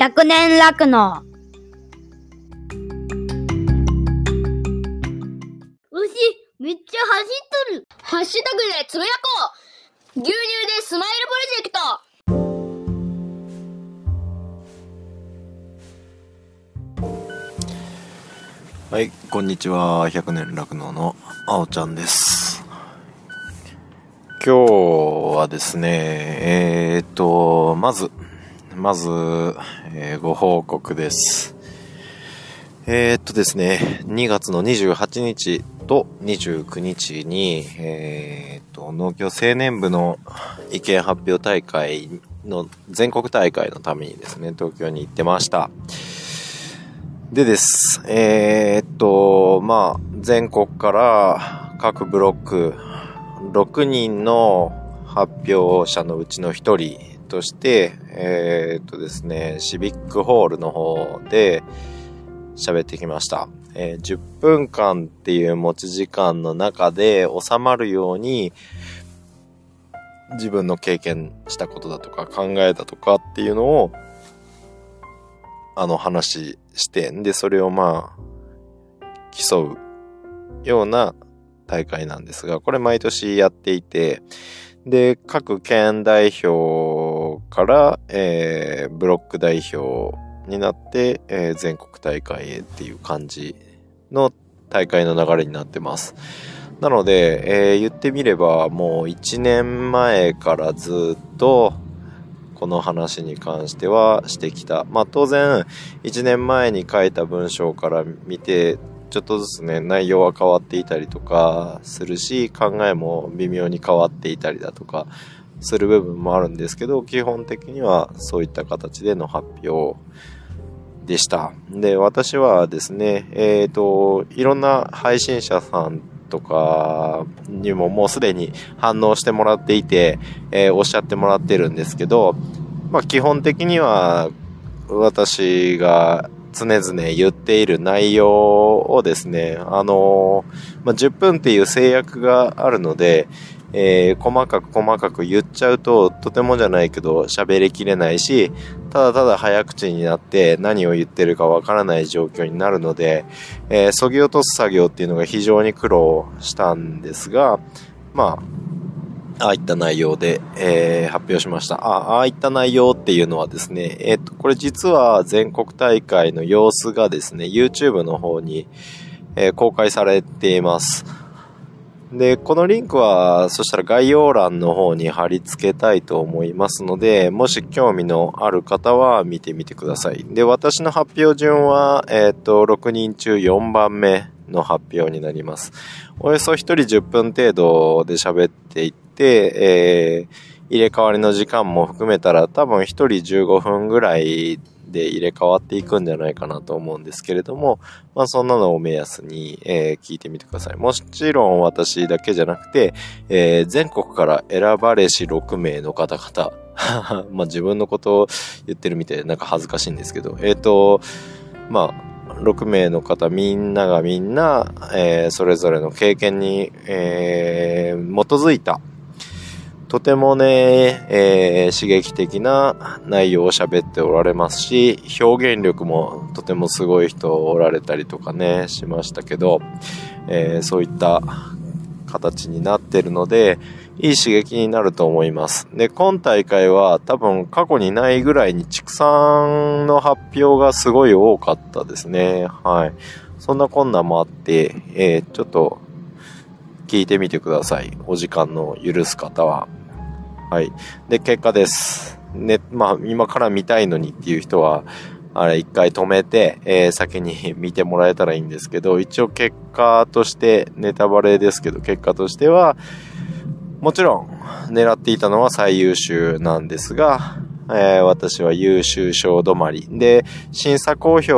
100年楽の。牛、めっちゃ走っとる。ハッシュタグでつぶやこう牛乳でスマイルプロジェクトはい、こんにちは。100年酪農のあおちゃんです。今日はですね、えー、っと、まず、まず、えーご報告です。えー、っとですね、2月の28日と29日に、えー、っと、農協青年部の意見発表大会の全国大会のためにですね、東京に行ってました。でです。えーっと、まあ、全国から各ブロック6人の発表者のうちの1人として、えーっとですね、シビックホールの方で喋ってきました。えー10分間っていう持ち時間の中で収まるように、自分の経験したことだとか考えたとかっていうのをあの話してん、で、それをまあ、競うような大会なんですが、これ毎年やっていて、で、各県代表から、えーブロック代表になって、えー全国大会へっていう感じの大会の流れになってます。なので、えー言ってみればもう1年前からずっとこの話に関してはしてきた。まあ当然、1年前に書いた文章から見て、ちょっとずつね、内容は変わっていたりとかするし、考えも微妙に変わっていたりだとかする部分もあるんですけど、基本的にはそういった形での発表でした。で、私はですね、えっ、と、いろんな配信者さんとかにももうすでに反応してもらっていて、えーおっしゃってもらってるんですけど、まあ基本的には私が常々言っている内容をですね、あのーまあ、10分っていう制約があるので、えー細かく細かく言っちゃうと、とてもじゃないけど喋りきれないし、ただただ早口になって何を言ってるかわからない状況になるので、えー、そぎ落とす作業っていうのが非常に苦労したんですが、まあ、ああいった内容で、えー発表しました。あああいった内容っていうのはですね、えっ、と、これ実は全国大会の様子がですね、YouTube の方に、えー公開されています。で、このリンクは、そしたら概要欄の方に貼り付けたいと思いますので、もし興味のある方は見てみてください。で、私の発表順は、えっ、と、6人中4番目の発表になります。およそ1人10分程度で喋っていって、えー入れ替わりの時間も含めたら多分1人15分ぐらいで入れ替わっていくんじゃないかなと思うんですけれども、まあそんなのを目安に、えー聞いてみてください。もちろん私だけじゃなくて、えー全国から選ばれし6名の方々、まあ自分のことを言ってるみたいでなんか恥ずかしいんですけど、えっ、と、まあ、6名の方みんながみんな、えーそれぞれの経験に、えー基づいた、とてもね、えー刺激的な内容を喋っておられますし、表現力もとてもすごい人おられたりとかね、しましたけど、えーそういった形になってるので、いい刺激になると思います。で、今大会は多分過去にないぐらいに畜産の発表がすごい多かったですね。はい。そんな困難もあって、えーちょっと聞いてみてください。お時間の許す方は。はい。で、結果です。ね、まあ、今から見たいのにっていう人は、あれ、一回止めて、えー先に 見てもらえたらいいんですけど、一応結果として、ネタバレですけど、結果としては、もちろん、狙っていたのは最優秀なんですが、えー私は優秀賞止まり。で、審査公表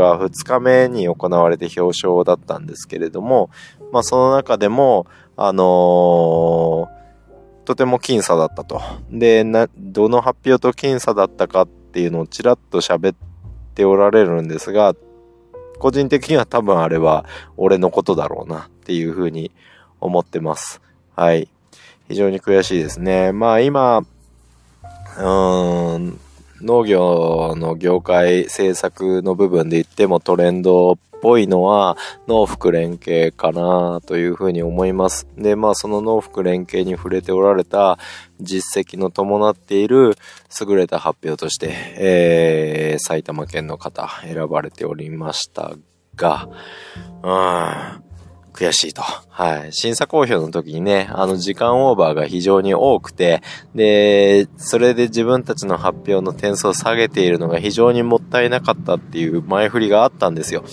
が2日目に行われて表彰だったんですけれども、まあその中でも、あのーとても僅差だったと。で、どの発表と僅差だったかっていうのをちらっと喋っておられるんですが、個人的には多分あれは俺のことだろうなっていうふうに思ってます。はい。非常に悔しいですね。まあ今、うーん、農業の業界政策の部分で言ってもトレンドっぽいのは農福連携かなというふうに思います。で、まあその農福連携に触れておられた実績の伴っている優れた発表として、えー、埼玉県の方選ばれておりましたが、うん、悔しいと。はい。審査公表の時にね、あの時間オーバーが非常に多くて、で、それで自分たちの発表の点数を下げているのが非常にもったいなかったっていう前振りがあったんですよ。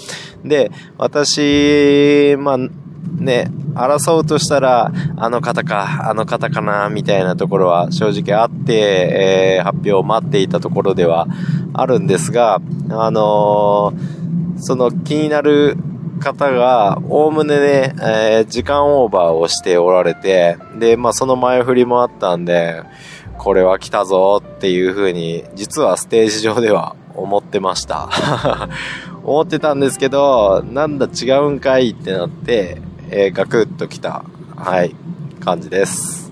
で、私、まあ、ね、争うとしたら、あの方か、あの方かな、みたいなところは正直あって、えー、発表を待っていたところではあるんですが、あのー、その気になる方が、おおむねね、えー、時間オーバーをしておられて、で、まあその前振りもあったんで、これは来たぞっていう風に、実はステージ上では思ってました。思ってたんですけど、なんだ違うんかいってなって、えー、ガクッと来た、はい、感じです。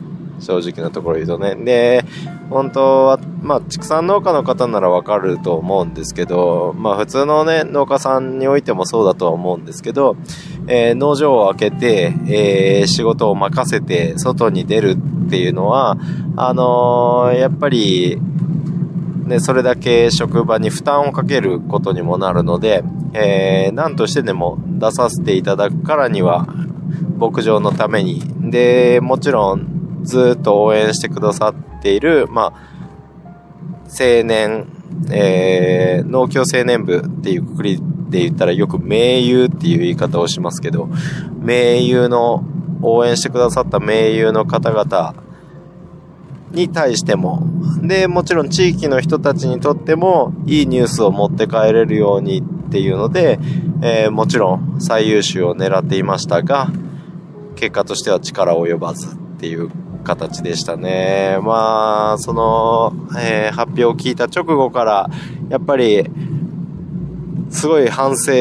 正直なところ言うとね。で、本当は、まあ、畜産農家の方ならわかると思うんですけど、まあ、普通のね、農家さんにおいてもそうだとは思うんですけど、えー、農場を開けて、えー、仕事を任せて外に出るっていうのは、あのー、やっぱり、ね、それだけ職場に負担をかけることにもなるので、えー、何としてでも出させていただくからには、牧場のために。で、もちろん、ずっと応援してくださっている、まあ、青年、えー、農協青年部っていうくくりで言ったらよく盟友っていう言い方をしますけど、盟友の、応援してくださった盟友の方々に対しても、で、もちろん地域の人たちにとってもいいニュースを持って帰れるようにっていうので、えー、もちろん最優秀を狙っていましたが、結果としては力及ばずっていう形でしたね。まあ、その、えー、発表を聞いた直後から、やっぱり、すごい反省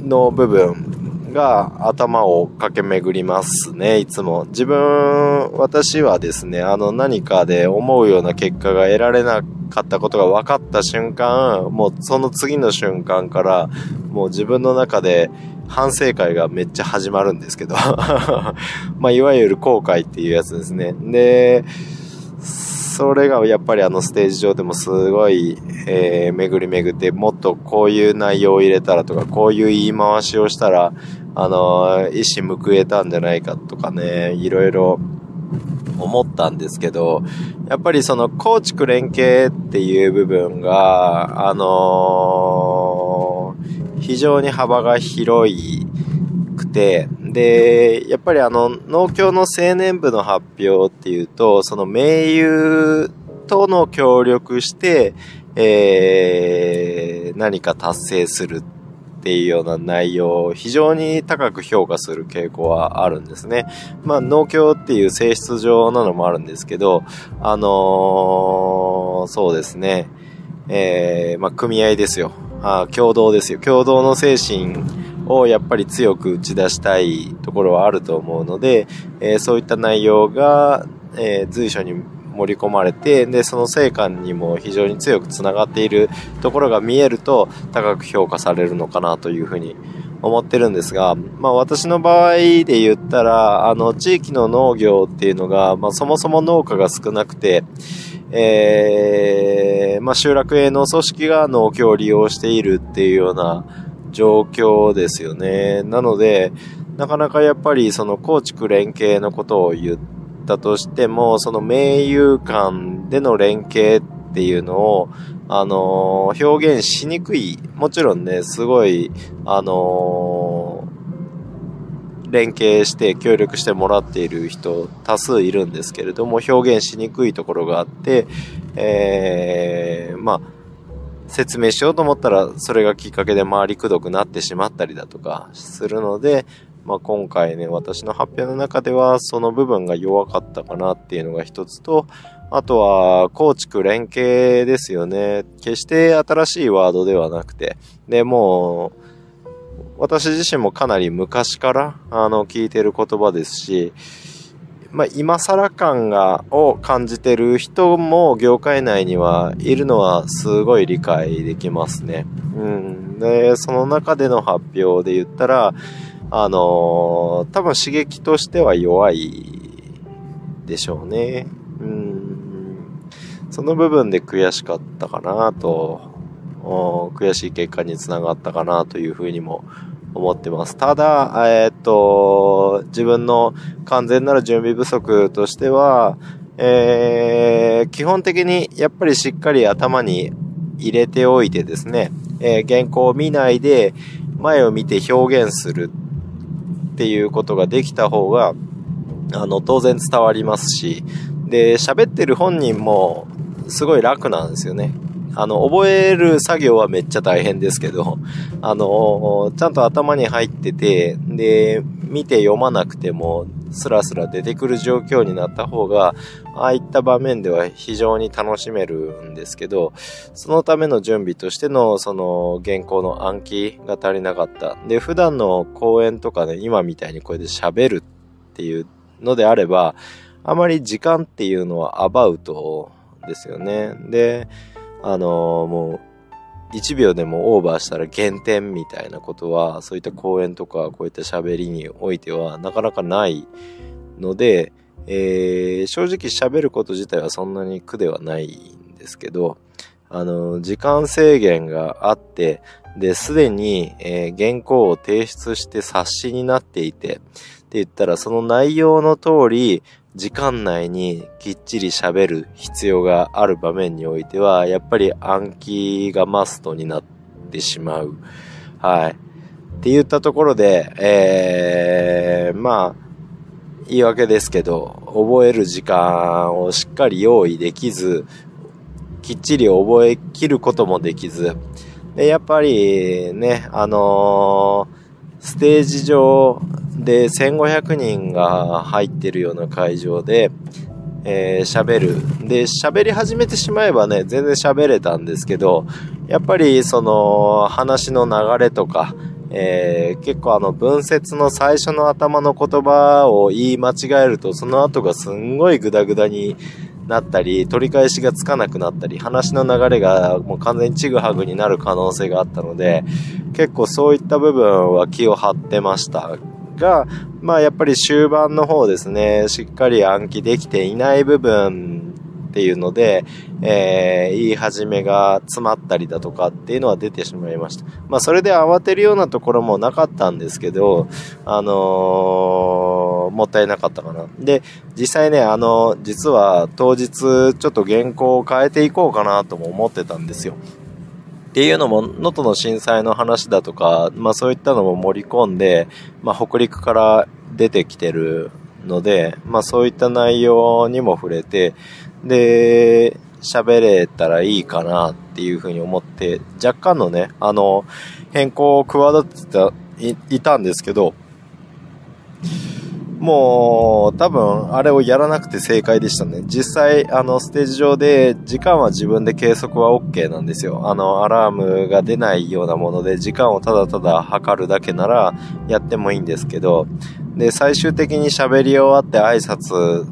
の部分が頭を駆け巡りますね、いつも。自分、私はですね、あの何かで思うような結果が得られなかったことが分かった瞬間、もうその次の瞬間から、もう自分の中で、反省会がめっちゃ始まるんですけど まあ、いわゆる後悔っていうやつですね。で、それがやっぱりあのステージ上でもすごい、えー、巡り巡って、もっとこういう内容を入れたらとか、こういう言い回しをしたら、あのー、一矢報えたんじゃないかとかね、いろいろ思ったんですけど、やっぱりその構築連携っていう部分が、あのー、非常に幅が広いくて、で、やっぱりあの、農協の青年部の発表っていうと、その盟友との協力して、えー、何か達成するっていうような内容を非常に高く評価する傾向はあるんですね。まあ農協っていう性質上なのもあるんですけど、あのー、そうですね。えー、まあ組合ですよ。あ共同ですよ。共同の精神をやっぱり強く打ち出したいところはあると思うので、えー、そういった内容が、えー、随所に盛り込まれて、で、その成果にも非常に強くつながっているところが見えると高く評価されるのかなというふうに思ってるんですが、まあ私の場合で言ったら、あの、地域の農業っていうのが、まあそもそも農家が少なくて、えー、まあ集落営の組織が農協を利用しているっていうような状況ですよね。なので、なかなかやっぱりその構築連携のことを言っ、たとしても、その盟友間での連携っていうのを、あのー、表現しにくい。もちろんね、すごい、あのー、連携して協力してもらっている人多数いるんですけれども、表現しにくいところがあって、えー、まあ、説明しようと思ったら、それがきっかけで回りくどくなってしまったりだとかするので、まあ、今回ね、私の発表の中ではその部分が弱かったかなっていうのが一つと、あとは、構築連携ですよね。決して新しいワードではなくて、で、もう、私自身もかなり昔から、あの、聞いてる言葉ですし、まあ、今更感が、を感じてる人も業界内にはいるのはすごい理解できますね。うん。で、その中での発表で言ったら、あのー、多分刺激としては弱いでしょうね。うん。その部分で悔しかったかなと、悔しい結果につながったかなというふうにも思ってます。ただ、えー、っと、自分の完全なる準備不足としては、えー、基本的にやっぱりしっかり頭に入れておいてですね、えー、原稿を見ないで前を見て表現するっていうことができた方が、あの、当然伝わりますし、で、喋ってる本人もすごい楽なんですよね。あの、覚える作業はめっちゃ大変ですけど、あの、ちゃんと頭に入ってて、で、見て読まなくても、スラスラ出てくる状況になった方が、ああいった場面では非常に楽しめるんですけど、そのための準備としての、その、原稿の暗記が足りなかった。で、普段の講演とかね、今みたいにこれで喋るっていうのであれば、あまり時間っていうのはアバウトですよね。で、あのー、もう、1秒でもオーバーしたら減点みたいなことは、そういった講演とか、こういった喋りにおいては、なかなかないので、えー、正直喋ること自体はそんなに苦ではないんですけど、あの、時間制限があって、で、すでに、えー、原稿を提出して冊子になっていて、って言ったらその内容の通り、時間内にきっちり喋る必要がある場面においては、やっぱり暗記がマストになってしまう。はい。って言ったところで、えー、まあ、言い訳ですけど、覚える時間をしっかり用意できず、きっちり覚えきることもできず、で、やっぱりね、あのー、ステージ上で、1500人が入ってるような会場で、えー、喋る。で、喋り始めてしまえばね、全然喋れたんですけど、やっぱりその話の流れとか、えー、結構あの文節の最初の頭の言葉を言い間違えると、その後がすんごいグダグダになったり、取り返しがつかなくなったり、話の流れがもう完全にちぐはぐになる可能性があったので、結構そういった部分は気を張ってましたが、まあやっぱり終盤の方ですね、しっかり暗記できていない部分っていうので、えー、言い始めが詰まったりだとかっていうのは出てしまいました。まあそれで慌てるようなところもなかったんですけど、あのー、もったいなかったかな。で、実際ね、あの、実は当日ちょっと原稿を変えていこうかなとも思ってたんですよ。っていうのも、能登の震災の話だとか、まあそういったのも盛り込んで、まあ北陸から出てきてるので、まあそういった内容にも触れて、で、喋れたらいいかなっていうふうに思って、若干のね、あの、変更を企てていたんですけど、もう、多分、あれをやらなくて正解でしたね。実際、あの、ステージ上で、時間は自分で計測は OK なんですよ。あの、アラームが出ないようなもので、時間をただただ測るだけなら、やってもいいんですけど、で、最終的に喋り終わって挨拶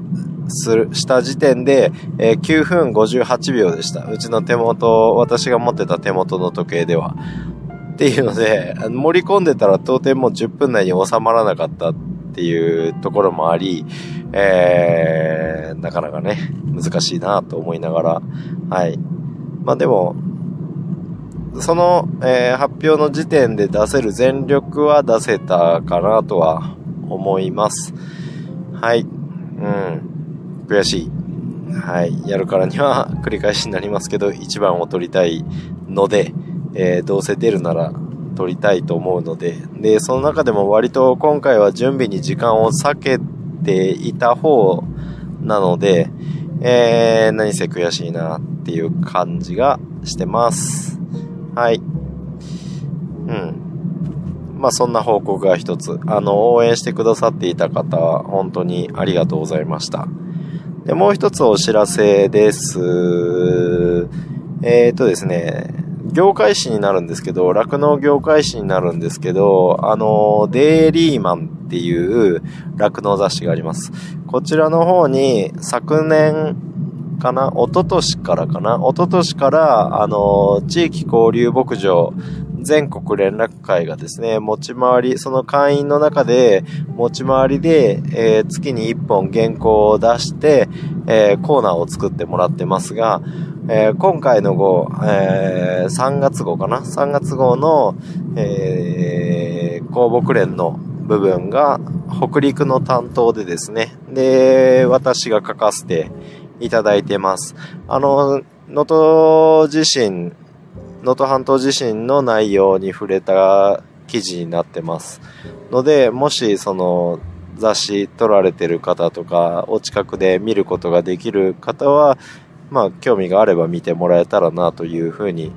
する、した時点で、えー、9分58秒でした。うちの手元、私が持ってた手元の時計では。っていうので、盛り込んでたら当店もう10分内に収まらなかったっていうところもあり、えー、なかなかね、難しいなと思いながら、はい。まあでも、その、えー、発表の時点で出せる全力は出せたかなとは思います。はい。うん。悔しい。はい。やるからには 繰り返しになりますけど、1番を取りたいので、えー、どうせ出るなら取りたいと思うので、で、その中でも割と今回は準備に時間を避けていた方なので、えー、何せ悔しいなっていう感じがしてます。はい。うん。まあそんな報告が一つ。あの、応援してくださっていた方は本当にありがとうございました。で、もう一つお知らせです。えっ、ー、とですね、業界誌になるんですけど、酪農業界誌になるんですけど、あの、デイリーマンっていう酪農雑誌があります。こちらの方に昨年かな一昨年からかな一昨年から、あの、地域交流牧場全国連絡会がですね、持ち回り、その会員の中で持ち回りで、えー月に1本原稿を出して、えーコーナーを作ってもらってますが、えー今回の号、えー3月号かな ?3 月号の、えー、公木連の部分が北陸の担当でですね。で、私が書かせていただいてます。あの、能登地震、能登半島地震の内容に触れた記事になってます。ので、もしその雑誌撮られてる方とか、お近くで見ることができる方は、まあ、興味があれば見てもらえたらなというふうに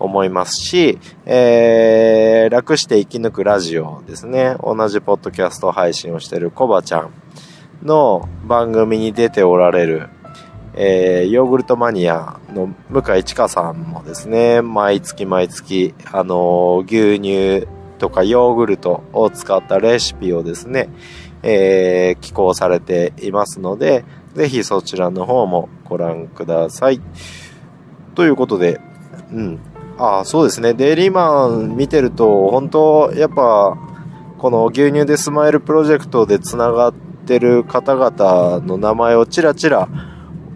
思いますし、えー、楽して生き抜くラジオですね。同じポッドキャスト配信をしてるコバちゃんの番組に出ておられる、えー、ヨーグルトマニアの向井千佳さんもですね、毎月毎月、あのー牛乳とかヨーグルトを使ったレシピをですね、えー、寄稿されていますので、ぜひそちらの方もご覧ください。ということで、うん。ああ、そうですね。デイリーマン見てると、本当やっぱ、この牛乳でスマイルプロジェクトでつながってる方々の名前をちらちら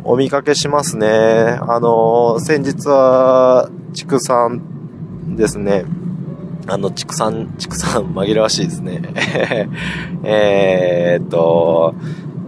お見かけしますね。あの、先日は、畜産ですね。あの、畜産、畜産紛らわしいですね。えーっと、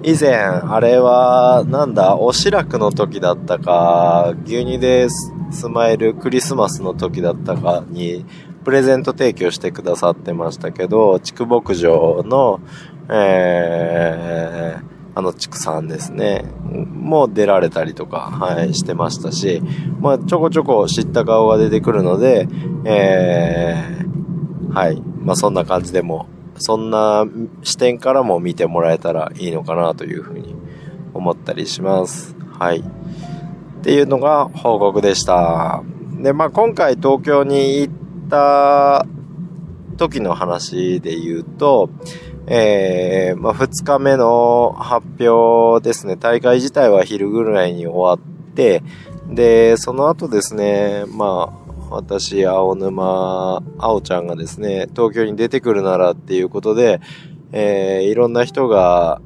以前、あれは、なんだ、おしらくの時だったか、牛乳でスマイルクリスマスの時だったかに、プレゼント提供してくださってましたけど、畜牧場の、えー、あの畜産ですね、もう出られたりとか、はい、してましたし、まあ、ちょこちょこ知った顔が出てくるので、えー、はい、まあ、そんな感じでも、そんな視点からも見てもらえたらいいのかなというふうに思ったりします。はい。っていうのが報告でした。で、まあ今回東京に行った時の話で言うと、えー、まあ2日目の発表ですね。大会自体は昼ぐらいに終わって、で、その後ですね、まあ私、青沼、青ちゃんがですね、東京に出てくるならっていうことで、えー、いろんな人が、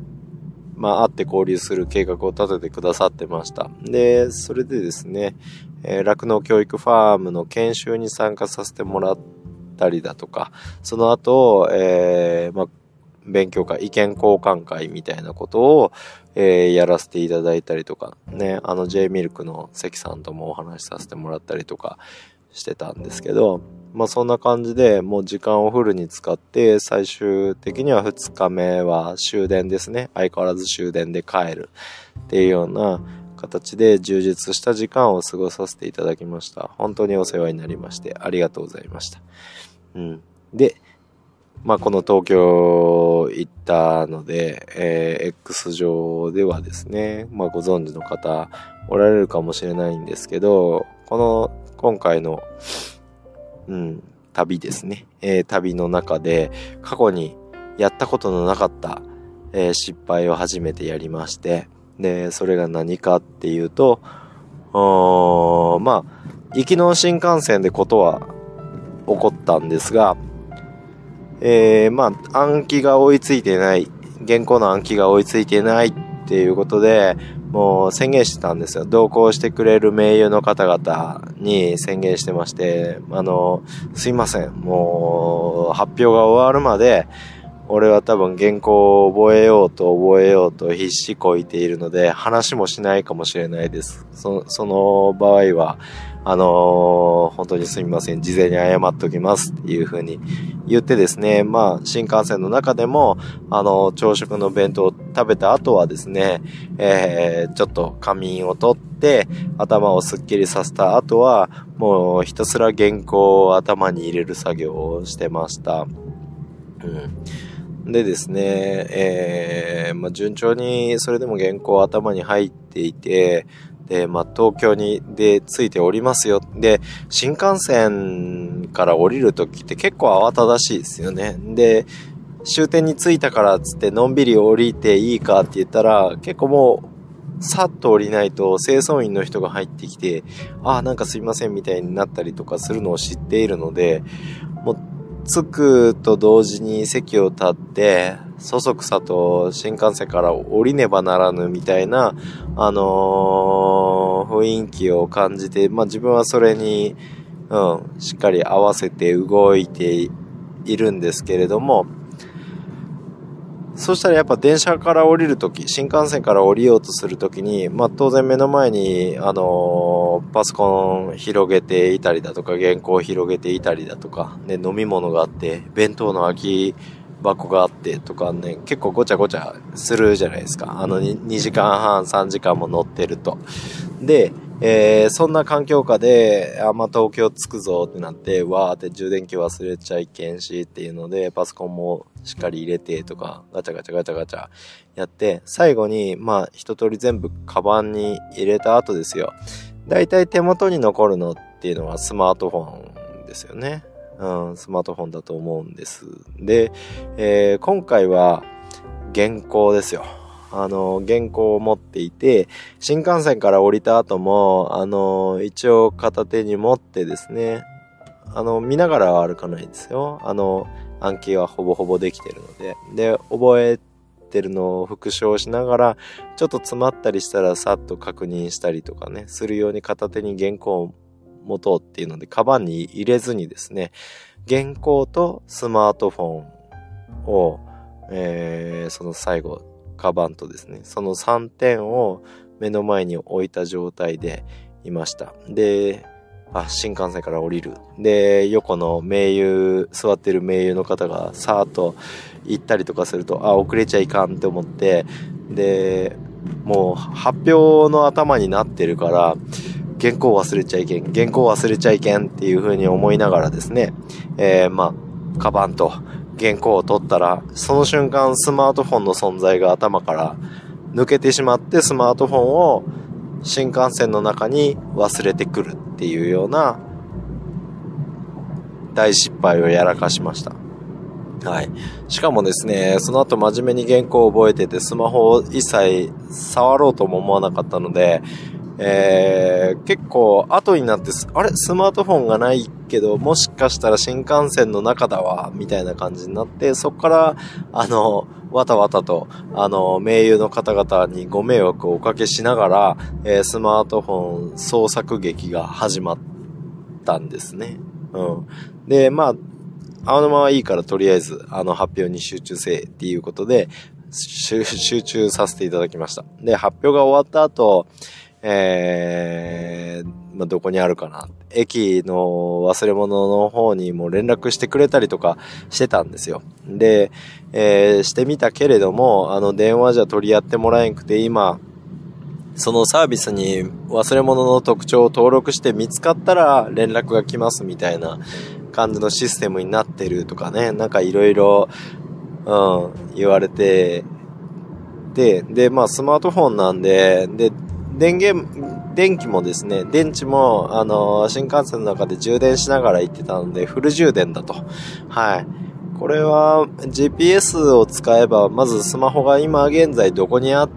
まあ、会って交流する計画を立ててくださってました。で、それでですね、えー、農教育ファームの研修に参加させてもらったりだとか、その後、えー、まあ、勉強会、意見交換会みたいなことを、えー、やらせていただいたりとか、ね、あの J ミルクの関さんともお話しさせてもらったりとかしてたんですけど、まあそんな感じでもう時間をフルに使って最終的には2日目は終電ですね。相変わらず終電で帰るっていうような形で充実した時間を過ごさせていただきました。本当にお世話になりましてありがとうございました。うん。で、まあこの東京行ったので、えー X 上ではですね、まあご存知の方おられるかもしれないんですけど、この今回のうん、旅ですね。えー旅の中で過去にやったことのなかった、えー失敗を初めてやりまして、で、それが何かっていうと、おーまあ、行きの新幹線でことは起こったんですが、えーまあ、暗記が追いついてない、原稿の暗記が追いついてないっっていうことで、もう宣言してたんですよ。同行してくれる名誉の方々に宣言してまして、あの、すいません。もう、発表が終わるまで、俺は多分原稿を覚えようと覚えようと必死こいているので、話もしないかもしれないです。そその場合は、あの本当にすみません。事前に謝っときますっていう風に言ってですね、まあ、新幹線の中でも、あの、朝食の弁当を食べた後はですね、えー、ちょっと仮眠をとって、頭をすっきりさせた後は、もうひたすら原稿を頭に入れる作業をしてました。うん。でですね、えー、まあ、順調にそれでも原稿頭に入っていて、で、まあ、東京に、で、着いておりますよ。で、新幹線から降りるときって結構慌ただしいですよね。で、終点に着いたからっつってのんびり降りていいかって言ったら、結構もう、さっと降りないと清掃員の人が入ってきて、ああ、なんかすいませんみたいになったりとかするのを知っているので、もう、着くと同時に席を立って、そそくさと新幹線から降りねばならぬみたいな、あのー、雰囲気を感じて、まあ自分はそれに、うん、しっかり合わせて動いているんですけれども、そしたらやっぱ電車から降りるとき、新幹線から降りようとするときに、まあ当然目の前に、あのー、パソコン広げていたりだとか、原稿広げていたりだとか、ね、飲み物があって、弁当の空き箱があってとかね、結構ごちゃごちゃするじゃないですか。あの 2, 2時間半、3時間も乗ってると。で、えー、そんな環境下で、あ、ま、東京着くぞってなって、わーって充電器忘れちゃいけんしっていうので、パソコンもしっかり入れてとか、ガチャガチャガチャガチャやって、最後に、まあ、一通り全部カバンに入れた後ですよ。だいたい手元に残るのっていうのはスマートフォンですよね。うん、スマートフォンだと思うんです。で、えー、今回は原稿ですよ。あの、原稿を持っていて、新幹線から降りた後も、あの、一応片手に持ってですね、あの、見ながらは歩かないんですよ。あの、暗記はほぼほぼできてるので。で、覚えてるのを復唱しながら、ちょっと詰まったりしたらさっと確認したりとかね、するように片手に原稿を持とうっていうので、カバンに入れずにですね、原稿とスマートフォンを、えー、その最後、カバンとですね、その3点を目の前に置いた状態でいました。で、あ、新幹線から降りる。で、横の名優、座ってる名優の方がさーっと行ったりとかすると、あ、遅れちゃいかんって思って、で、もう発表の頭になってるから、原稿忘れちゃいけん、原稿忘れちゃいけんっていう風に思いながらですね、えー、まあ、カバンと原稿を取ったら、その瞬間スマートフォンの存在が頭から抜けてしまってスマートフォンを新幹線の中に忘れてくるっていうような大失敗をやらかしました。はい。しかもですね、その後真面目に原稿を覚えてて、スマホを一切触ろうとも思わなかったので、えー、結構後になって、あれ？スマートフォンがないけど、もしかしたら新幹線の中だわ、みたいな感じになって、そこから、あの、わたわたと、あの、名優の方々にご迷惑をおかけしながら、えー、スマートフォン創作劇が始まったんですね。うん。で、まあ、あのままいいからとりあえず、あの発表に集中せえっていうことで、集中させていただきました。で、発表が終わった後、えー、まあ、どこにあるかな。駅の忘れ物の方にも連絡してくれたりとかしてたんですよ。で、えー、してみたけれども、あの、電話じゃ取り合ってもらえんくて、今、そのサービスに忘れ物の特徴を登録して見つかったら連絡が来ますみたいな感じのシステムになってるとかね、なんかいろいろ、うん、言われて、で、で、まあスマートフォンなんで、で、電源、電気もですね、電池も、あの、新幹線の中で充電しながら行ってたので、フル充電だと。はい。これは GPS を使えば、まずスマホが今現在どこにあ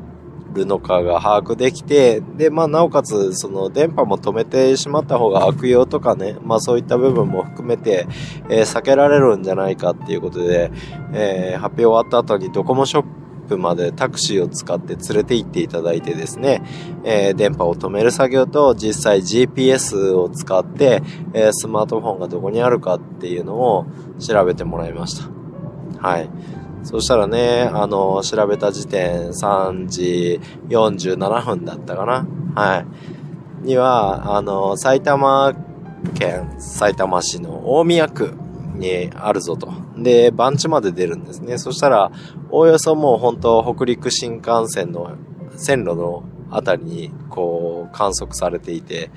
るのかが把握できて、で、まあ、なおかつ、その、電波も止めてしまった方が悪用とかね、まあ、そういった部分も含めて、えー、避けられるんじゃないかっていうことで、えー、発表終わった後にドコモショッププまでタクシーを使って連れて行っていただいてですね、えー、電波を止める作業と実際 GPS を使って、えー、スマートフォンがどこにあるかっていうのを調べてもらいました。はい。そしたらね、あの、調べた時点3時47分だったかな。はい。には、あの、埼玉県埼玉市の大宮区にあるぞと。で、番地まで出るんですね。そしたら、おおよそもう本当北陸新幹線の線路のあたりに、こう、観測されていて、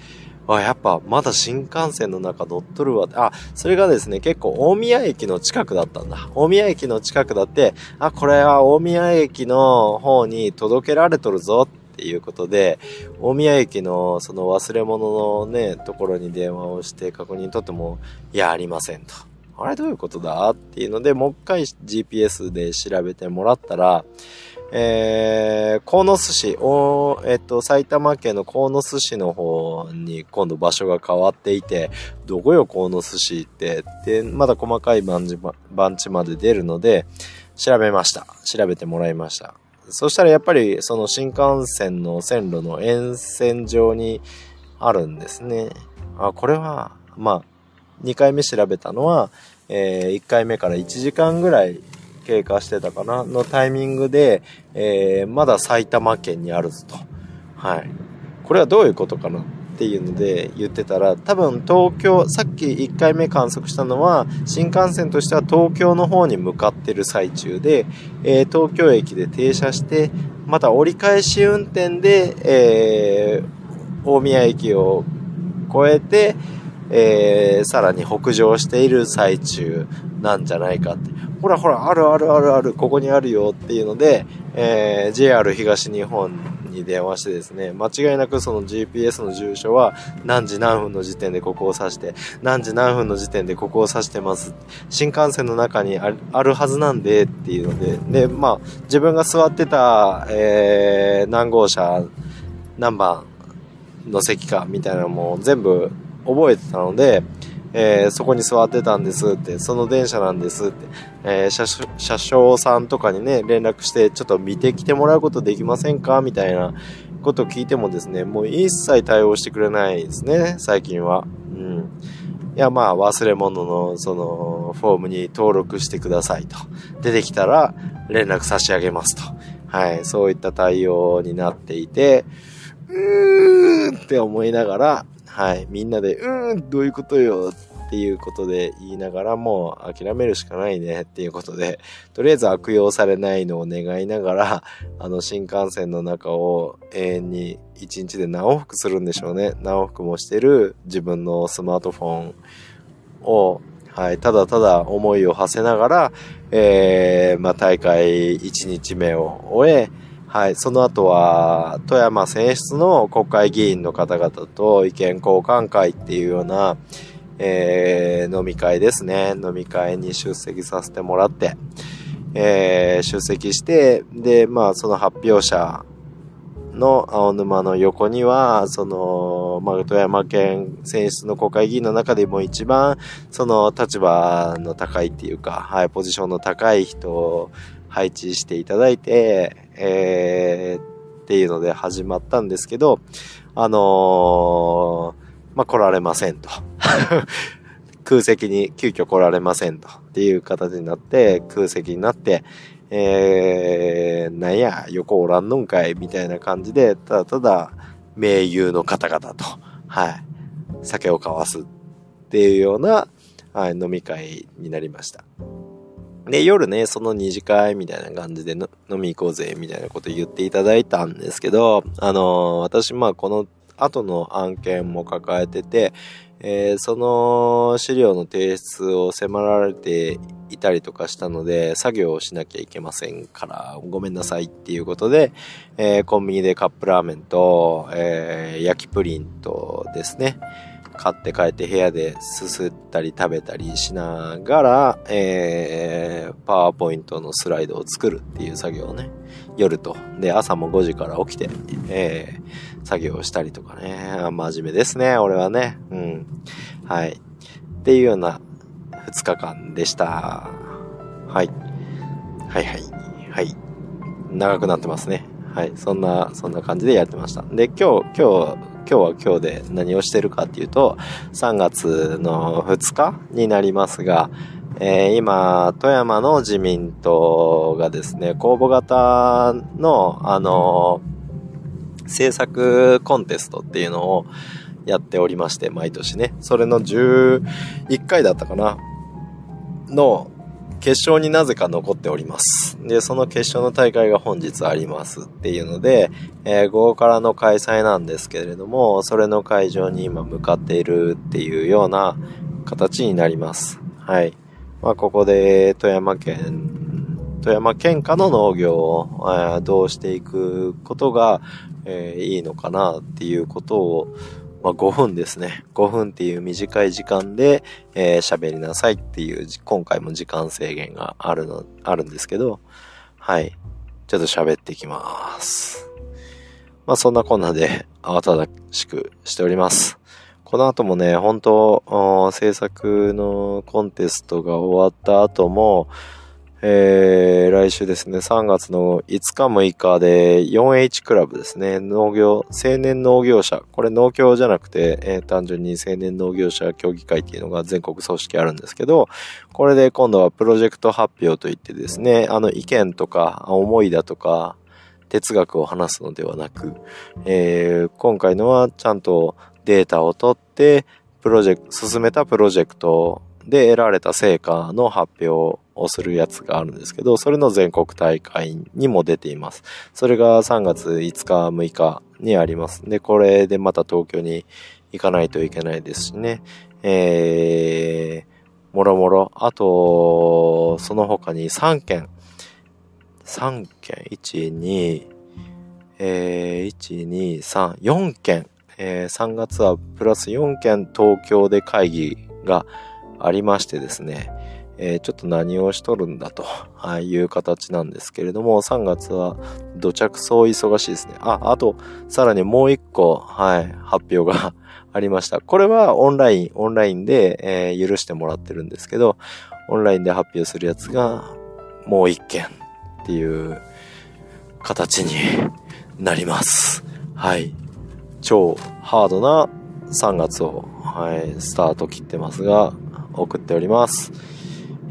あ、やっぱまだ新幹線の中乗っとるわ。あ、それがですね、結構大宮駅の近くだったんだ。大宮駅の近くだって、あ、これは大宮駅の方に届けられとるぞっていうことで、大宮駅のその忘れ物のね、ところに電話をして確認とっても、いや、ありませんと。あれどういうことだ？っていうので、もう一回 GPS で調べてもらったら、えー、鴻巣市、おえっと、埼玉県の鴻巣市の方に今度場所が変わっていて、どこよ、鴻巣市って？で、まだ細かい番地番地まで出るので、調べました。調べてもらいました。そしたらやっぱりその新幹線の線路の沿線上にあるんですね。あ、これは、まあ、2回目調べたのは、えー、1回目から1時間ぐらい経過してたかなのタイミングで、えー、まだ埼玉県にあるぞと。はい。これはどういうことかなっていうので言ってたら、多分東京、さっき1回目観測したのは、新幹線としては東京の方に向かってる最中で、えー、東京駅で停車して、また折り返し運転で、えー、大宮駅を越えて、えー、さらに北上している最中なんじゃないかって。ほらほら、あるあるあるある、ここにあるよっていうので、えー、JR 東日本に電話してですね、間違いなくその GPS の住所は何時何分の時点でここを指して、何時何分の時点でここを指してます。新幹線の中にあるはずなんでっていうので、で、まあ、自分が座ってた、えー、何号車、何番の席かみたいなのも全部覚えてたので、えー、そこに座ってたんですって、その電車なんですって、えー、車車掌さんとかにね、連絡して、ちょっと見てきてもらうことできませんか？みたいなこと聞いてもですね、もう一切対応してくれないですね、最近は。うん。いや、まあ、忘れ物の、その、フォームに登録してくださいと。出てきたら、連絡差し上げますと。はい、そういった対応になっていて、うーんって思いながら、はい、みんなで、うーん、どういうことよっていうことで言いながらも諦めるしかないねっていうことで、とりあえず悪用されないのを願いながら、あの新幹線の中を永遠に一日で何往復するんでしょうね。何往復もしてる自分のスマートフォンを、はい、ただただ思いを馳せながら、えー、まあ、大会1日目を終え、はい。その後は、富山選出の国会議員の方々と意見交換会っていうような、えー、飲み会ですね。飲み会に出席させてもらって、えー、出席して、で、まあ、その発表者の青沼の横には、その、まあ、富山県選出の国会議員の中でも一番、その立場の高いっていうか、はい、ポジションの高い人を配置していただいて、えー、っていうので始まったんですけど、あのー、まあ、来られませんと。空席に急遽来られませんと。っていう形になって、空席になって、えー、なんや、横おらんのんかい、みたいな感じで、ただただ、名優の方々と、はい、酒を交わすっていうような、はい、飲み会になりました。で、夜ね、その二次会みたいな感じで飲み行こうぜ、みたいなこと言っていただいたんですけど、あのー、私、まあ、この後の案件も抱えてて、えー、その資料の提出を迫られていたりとかしたので、作業をしなきゃいけませんから、ごめんなさいっていうことで、えー、コンビニでカップラーメンと、えー、焼きプリンとですね、買って帰って部屋ですすったり食べたりしながら、えー、パワーポイントのスライドを作るっていう作業をね、夜と。で、朝も5時から起きて、えー、作業をしたりとかね。真面目ですね、俺はね。うん。はい。っていうような2日間でした。はい。はいはい。はい。長くなってますね。はい。そんな、そんな感じでやってました。で、今日、今日、今日は今日で何をしてるかっていうと、3月の2日になりますが、えー、今、富山の自民党がですね、公募型の、あのー、政策コンテストっていうのをやっておりまして、毎年ね。それの11回だったかなの、決勝になぜか残っております。で、その決勝の大会が本日ありますっていうので、えー、午後からの開催なんですけれども、それの会場に今向かっているっていうような形になります。はい。まあ、ここで富山県、富山県下の農業を、え、どうしていくことが、えー、いいのかなっていうことをまあ、5分ですね。5分っていう短い時間で、えー、喋りなさいっていう、今回も時間制限があるの、あるんですけど、はい。ちょっと喋っていきます。まあ、そんなこんなで 慌ただしくしております。この後もね、本当制作のコンテストが終わった後も、えー、来週ですね、3月の5日6日で 4H クラブですね、農業、青年農業者、これ農協じゃなくて、えー、単純に青年農業者協議会っていうのが全国組織あるんですけど、これで今度はプロジェクト発表といってですね、あの意見とか思いだとか、哲学を話すのではなく、えー、今回のはちゃんとデータを取って、プロジェクト、進めたプロジェクトで得られた成果の発表をするやつがあるんですけど、それの全国大会にも出ています。それが3月5日、6日にあります。で、これでまた東京に行かないといけないですしね。えー、もろもろ。あと、その他に3件。3件、1、2、えー、1、2、3、4件。えー、3月はプラス4件東京で会議がありましてですね、えー、ちょっと何をしとるんだという形なんですけれども、3月は土着そう忙しいですね。あ、あと、さらにもう一個、はい、発表が ありました。これはオンライン、オンラインで、えー、許してもらってるんですけど、オンラインで発表するやつがもう一件っていう形に なります。はい。超ハードな3月を、はい、スタート切ってますが、送っております。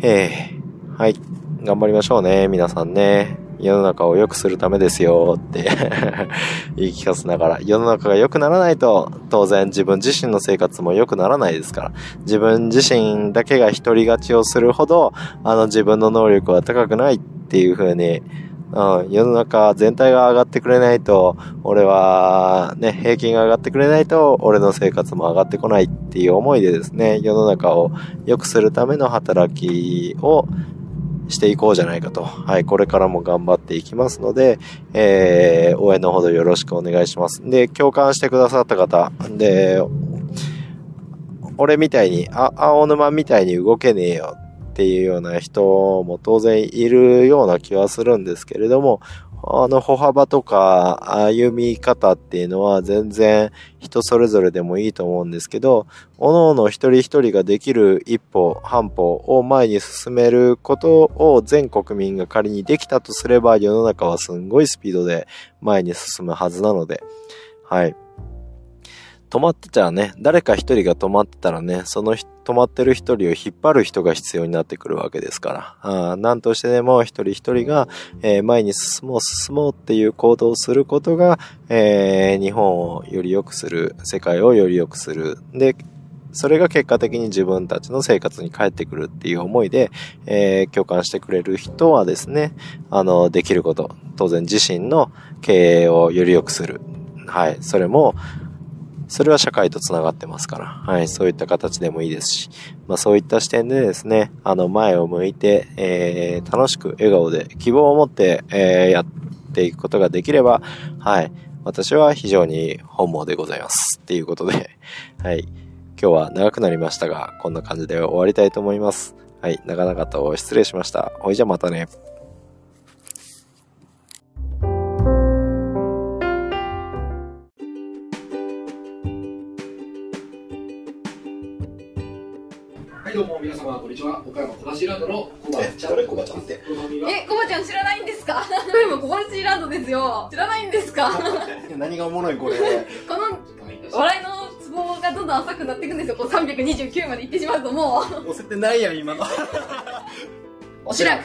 えー、はい。頑張りましょうね、皆さんね。世の中を良くするためですよ。って。言い聞かせながら、世の中が良くならないと、当然自分自身の生活も良くならないですから、自分自身だけが独り勝ちをするほど、あの自分の能力は高くないっていう風に、うん、世の中全体が上がってくれないと、俺は、ね、平均が上がってくれないと、俺の生活も上がってこないっていう思いでですね、世の中を良くするための働きをしていこうじゃないかと。はい、これからも頑張っていきますので、えー、応援のほどよろしくお願いします。で、共感してくださった方、で、俺みたいに、あ、青沼みたいに動けねえよっていうような人も当然いるような気はするんですけれども、あの歩幅とか歩み方っていうのは全然人それぞれでもいいと思うんですけど、各々一人一人ができる一歩、半歩を前に進めることを全国民が仮にできたとすれば世の中はすんごいスピードで前に進むはずなので、はい。止まってたらね、誰か一人が止まってたらね、その止まってる一人を引っ張る人が必要になってくるわけですから、あ何としてでも一人一人が、えー、前に進もう進もうっていう行動をすることが、えー、日本をより良くする、世界をより良くする。で、それが結果的に自分たちの生活に返ってくるっていう思いで、えー、共感してくれる人はですね、あの、できること。当然自身の経営をより良くする。はい。それも、それは社会と繋がってますから、はい、そういった形でもいいですし、まあそういった視点でですね、あの前を向いて、えー、楽しく笑顔で希望を持って、えー、やっていくことができれば、はい、私は非常に本望でございます。っていうことで、はい、今日は長くなりましたが、こんな感じで終わりたいと思います。はい、長々と失礼しました。ほいじゃまたね。こんにちは。岡山小橋ランドのコバちゃん。誰コバちゃんって？え、コバちゃん知らないんですか？岡山小橋ランドですよ。知らないんですか？何がおもろいこれ。この笑いのツボがどんどん浅くなっていくんですよ。こう329までいってしまうともう。押せてないやん今の。おしらく